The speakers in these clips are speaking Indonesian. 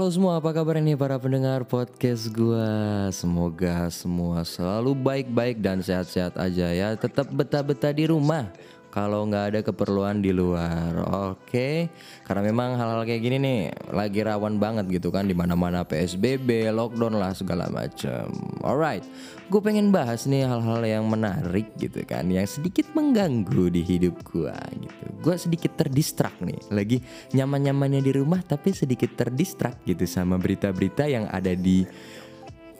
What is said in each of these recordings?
Halo semua, apa kabar ini para pendengar podcast gua? Semoga semua selalu baik-baik dan sehat-sehat aja ya. Tetap betah-betah di rumah. Kalau nggak ada keperluan di luar, oke? Karena memang hal-hal kayak gini nih lagi rawan banget gitu kan, di mana-mana PSBB, lockdown lah segala macam. Alright, gue pengen bahas nih hal-hal yang menarik gitu kan, yang sedikit mengganggu di hidup gua gitu. Gue sedikit terdistrak nih, lagi nyaman-nyamannya di rumah tapi sedikit terdistrak gitu sama berita-berita yang ada di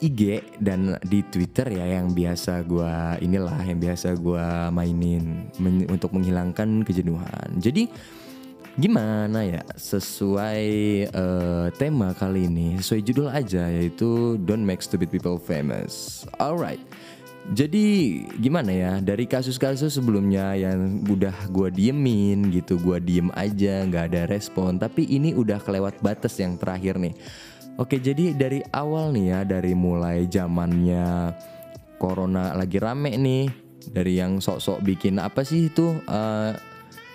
IG dan di Twitter ya yang biasa gua inilah yang biasa gua mainin men- untuk menghilangkan kejenuhan. Jadi gimana ya sesuai eh, tema kali ini sesuai judul aja yaitu Don't Make Stupid People Famous. Alright. Jadi gimana ya dari kasus-kasus sebelumnya yang udah gua diemin gitu gua diem aja nggak ada respon tapi ini udah kelewat batas yang terakhir nih Oke jadi dari awal nih ya dari mulai zamannya corona lagi rame nih dari yang sok-sok bikin apa sih itu eh,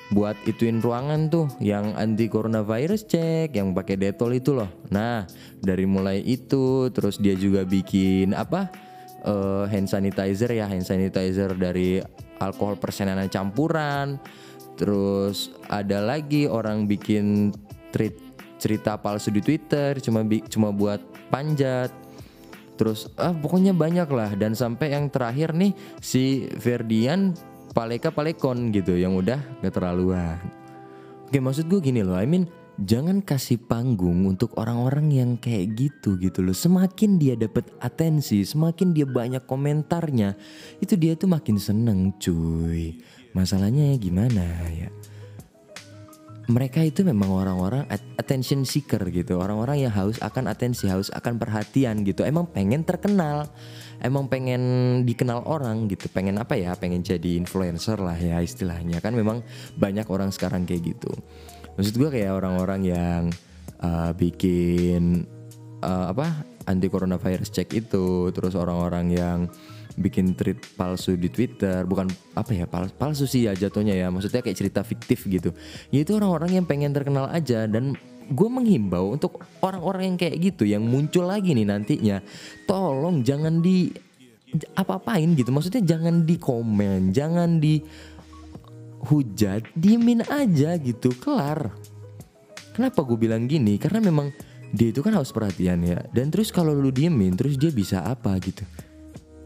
buat ituin ruangan tuh yang anti coronavirus cek yang pakai detol itu loh. Nah dari mulai itu terus dia juga bikin apa eh, hand sanitizer ya hand sanitizer dari alkohol persenan campuran. Terus ada lagi orang bikin treat cerita palsu di Twitter cuma cuma buat panjat. Terus ah pokoknya banyak lah. Dan sampai yang terakhir nih si Ferdian Paleka Palekon gitu yang udah keterlaluan. Oke maksud gue gini loh I mean jangan kasih panggung untuk orang-orang yang kayak gitu gitu loh. Semakin dia dapat atensi semakin dia banyak komentarnya itu dia tuh makin seneng cuy. Masalahnya gimana ya mereka itu memang orang-orang at- attention seeker gitu. Orang-orang yang haus akan atensi haus akan perhatian gitu. Emang pengen terkenal. Emang pengen dikenal orang gitu. Pengen apa ya? Pengen jadi influencer lah ya istilahnya. Kan memang banyak orang sekarang kayak gitu. Maksud gue kayak orang-orang yang uh, bikin uh, apa anti coronavirus check itu. Terus orang-orang yang bikin tweet palsu di Twitter bukan apa ya pal- palsu sih ya jatuhnya ya maksudnya kayak cerita fiktif gitu ya itu orang-orang yang pengen terkenal aja dan gue menghimbau untuk orang-orang yang kayak gitu yang muncul lagi nih nantinya tolong jangan di apa-apain gitu maksudnya jangan di komen jangan di hujat diemin aja gitu kelar Kenapa gue bilang gini? Karena memang dia itu kan harus perhatian ya. Dan terus kalau lu diemin, terus dia bisa apa gitu?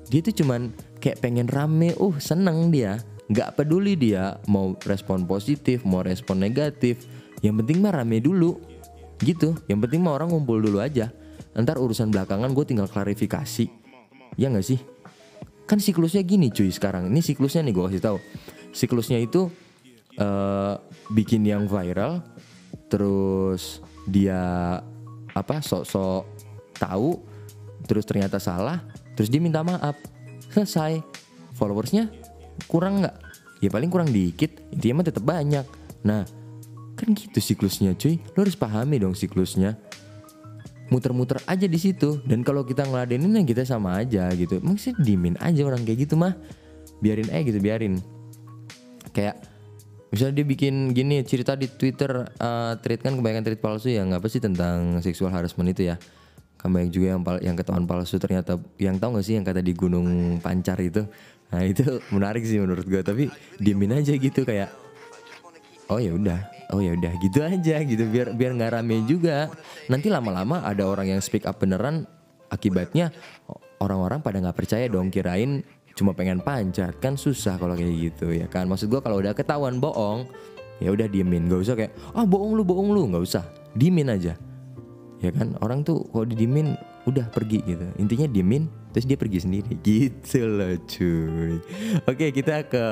Dia tuh cuman kayak pengen rame, uh seneng dia. Nggak peduli dia mau respon positif, mau respon negatif. Yang penting mah rame dulu, gitu. Yang penting mah orang ngumpul dulu aja. Ntar urusan belakangan gue tinggal klarifikasi. Ya nggak sih? Kan siklusnya gini cuy sekarang. Ini siklusnya nih gue kasih tahu. Siklusnya itu eh bikin yang viral, terus dia apa sok-sok tahu, terus ternyata salah, terus dia minta maaf, selesai. Followersnya kurang nggak? Ya paling kurang dikit, intinya mah tetap banyak. Nah, kan gitu siklusnya cuy. Lo harus pahami dong siklusnya. Muter-muter aja di situ. Dan kalau kita ngeladenin ya kita sama aja gitu. Maksudnya dimin aja orang kayak gitu mah. Biarin aja gitu biarin. Kayak misalnya dia bikin gini cerita di Twitter eh tweet kan kebanyakan tweet palsu yang apa sih tentang seksual harassment itu ya kan banyak juga yang yang ketahuan palsu ternyata. Yang tahu gak sih yang kata di Gunung Pancar itu? Nah itu menarik sih menurut gue tapi diemin aja gitu kayak oh ya udah. Oh ya udah. Gitu aja gitu. Biar biar nggak rame juga. Nanti lama-lama ada orang yang speak up beneran akibatnya orang-orang pada nggak percaya dong. Kirain cuma pengen panjat kan susah kalau kayak gitu ya kan? Maksud gua kalau udah ketahuan bohong ya udah diemin. Gak usah kayak ah bohong lu bohong lu. Nggak usah. Diemin aja ya kan? Orang tuh kalau didiemin udah pergi gitu. Intinya diemin terus dia pergi sendiri. Gitu loh cuy. Oke kita ke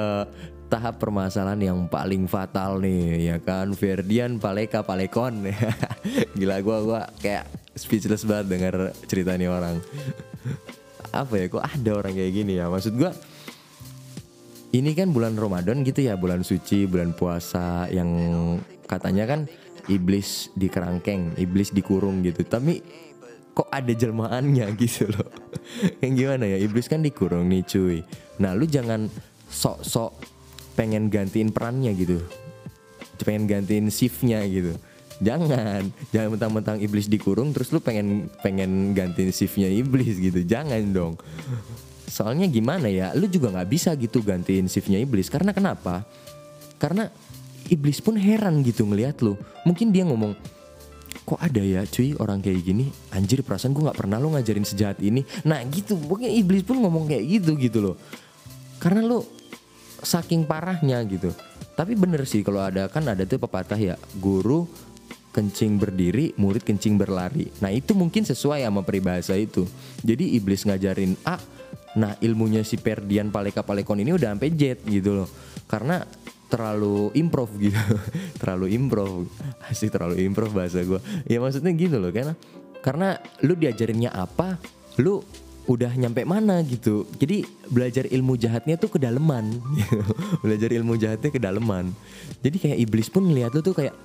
tahap permasalahan yang paling fatal nih ya kan? Ferdian Paleka Palekon. Gila gua gua kayak speechless banget dengar cerita nih orang. Apa ya kok ada orang kayak gini ya? Maksud gua ini kan bulan Ramadan gitu ya, bulan suci, bulan puasa yang katanya kan iblis di kerangkeng, iblis dikurung gitu. Tapi kok ada jelmaannya gitu loh. yang gimana ya? Iblis kan dikurung nih cuy. Nah, lu jangan sok-sok pengen gantiin perannya gitu. Pengen gantiin shiftnya gitu. jangan jangan mentang-mentang iblis dikurung terus lu pengen pengen gantiin shiftnya iblis gitu jangan dong soalnya gimana ya lu juga nggak bisa gitu gantiin shiftnya iblis karena kenapa karena iblis pun heran gitu ngelihat lu. Mungkin dia ngomong kok ada ya cuy orang kayak gini? Anjir perasaan gue nggak pernah lo ngajarin sejahat ini. Nah gitu. Pokoknya iblis pun ngomong kayak gitu gitu loh. Karena lo saking parahnya gitu. Tapi bener sih kalau ada kan ada tuh pepatah ya guru kencing berdiri murid kencing berlari. Nah itu mungkin sesuai sama peribahasa itu. Jadi iblis ngajarin A nah ilmunya si Perdian Paleka Palekon ini udah sampai Z gitu loh. Karena terlalu improv gitu. Terlalu improv. Asik terlalu improv bahasa gue ya maksudnya gitu loh karena karena lu diajarinnya apa lu udah nyampe mana gitu. Jadi belajar ilmu jahatnya tuh kedalaman belajar ilmu jahatnya kedalaman jadi kayak iblis pun ngeliat lu tuh kayak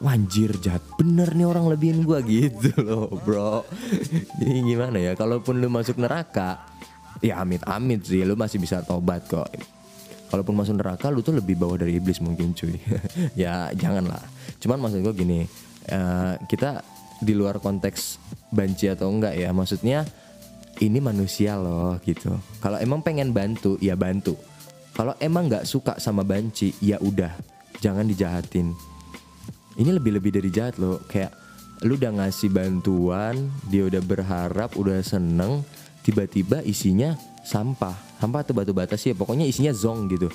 Wanjir jahat bener nih orang lebihin gue gitu loh bro. Jadi gimana ya Kalaupun lu masuk neraka Ya amit-amit sih Lu masih bisa tobat kok kalaupun masuk neraka lu tuh lebih bawah dari iblis mungkin cuy. Ya janganlah. Cuman maksud gue gini uh, kita di luar konteks banci atau enggak ya maksudnya ini manusia loh gitu. Kalau emang pengen bantu ya bantu. Kalau emang nggak suka sama banci ya udah jangan dijahatin. Ini lebih-lebih dari jahat loh kayak lu udah ngasih bantuan dia udah berharap udah seneng tiba-tiba isinya sampah sampah atau batu bata sih ya pokoknya isinya zong gitu.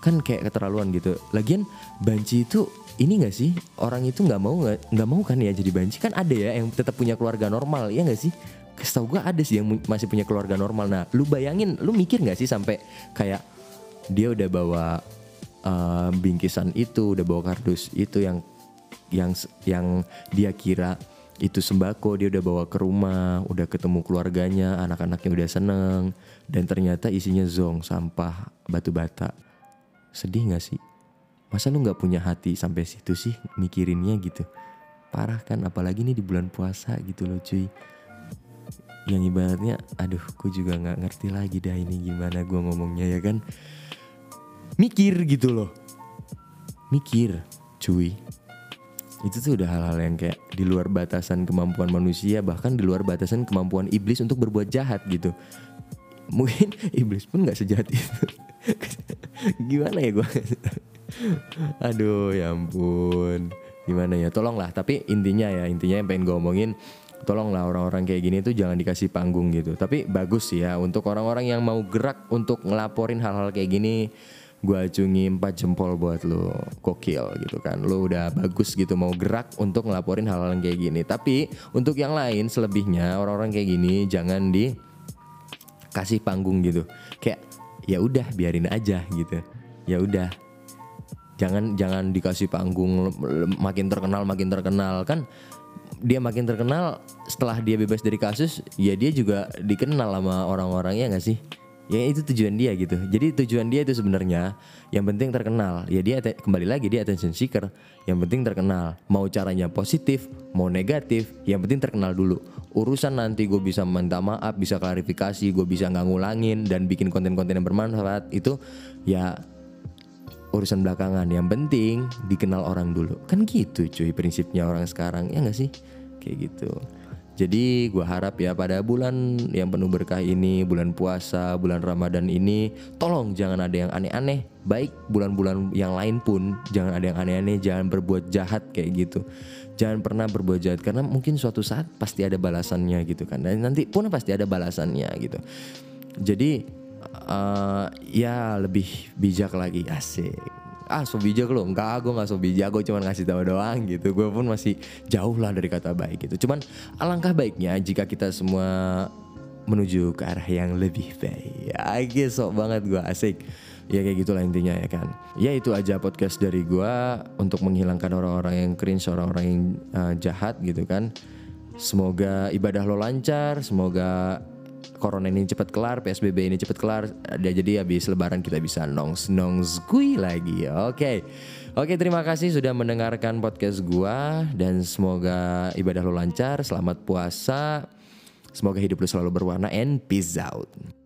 Kan kayak keterlaluan gitu. Lagian banci itu ini gak sih? Orang itu nggak mau nggak mau kan ya jadi banci? Kan ada ya yang tetap punya keluarga normal ya nggak sih? Setahu gue ada sih yang masih punya keluarga normal. Nah lu bayangin lu mikir nggak sih sampai kayak dia udah bawa uh, bingkisan itu udah bawa kardus itu yang yang yang dia kira itu sembako dia udah bawa ke rumah, udah ketemu keluarganya, anak-anaknya udah seneng, dan ternyata isinya zong, sampah, batu bata. Sedih gak sih? Masa lu gak punya hati sampai situ sih mikirinnya gitu? Parah kan, apalagi nih di bulan puasa gitu loh cuy. Yang ibaratnya, aduh gue juga gak ngerti lagi dah ini gimana gue ngomongnya ya kan. Mikir gitu loh. Mikir cuy itu tuh udah hal-hal yang kayak di luar batasan kemampuan manusia bahkan di luar batasan kemampuan iblis untuk berbuat jahat gitu. Mungkin iblis pun nggak sejahat itu. Gimana ya gue aduh ya ampun. Gimana ya? Tolonglah tapi intinya ya intinya yang pengen gue omongin tolonglah orang-orang kayak gini tuh jangan dikasih panggung gitu. Tapi bagus sih ya untuk orang-orang yang mau gerak untuk ngelaporin hal-hal kayak gini gue acungi empat jempol buat lo kokil gitu kan. Lo udah bagus gitu mau gerak untuk ngelaporin hal-hal yang kayak gini. Tapi untuk yang lain selebihnya orang-orang kayak gini jangan dikasih panggung gitu. Kayak ya udah biarin aja gitu. Ya udah. Jangan jangan dikasih panggung makin terkenal makin terkenal. Kan dia makin terkenal setelah dia bebas dari kasus ya dia juga dikenal sama orang-orang ya nggak sih ya itu tujuan dia gitu. Jadi tujuan dia itu sebenarnya yang penting terkenal. Ya dia kembali lagi dia attention seeker. Yang penting terkenal. Mau caranya positif mau negatif yang penting terkenal dulu. Urusan nanti gue bisa minta maaf bisa klarifikasi gue bisa nggak ngulangin dan bikin konten-konten yang bermanfaat itu ya urusan belakangan. Yang penting dikenal orang dulu. Kan gitu cuy prinsipnya orang sekarang ya nggak sih? Kayak gitu jadi gue harap ya pada bulan yang penuh berkah ini, bulan puasa, bulan Ramadan ini, tolong jangan ada yang aneh-aneh. Baik bulan-bulan yang lain pun jangan ada yang aneh-aneh, jangan berbuat jahat kayak gitu. Jangan pernah berbuat jahat karena mungkin suatu saat pasti ada balasannya gitu kan. Dan nanti pun pasti ada balasannya gitu. Jadi uh, ya lebih bijak lagi asik ah so bijak lo? Enggak gue nggak so bijak gue cuma ngasih tahu doang gitu. Gue pun masih jauh lah dari kata baik gitu cuman alangkah baiknya jika kita semua menuju ke arah yang lebih baik. Ya sok banget gue asik. Ya kayak gitulah intinya ya kan? Ya itu aja podcast dari gue untuk menghilangkan orang-orang yang cringe orang-orang yang uh, jahat gitu kan. Semoga ibadah lo lancar semoga corona ini cepat kelar, PSBB ini cepat kelar, ya, jadi habis lebaran kita bisa nongs nongs kui lagi. Oke. Oke, terima kasih sudah mendengarkan podcast gua dan semoga ibadah lo lancar, selamat puasa. Semoga hidup lo selalu berwarna and peace out.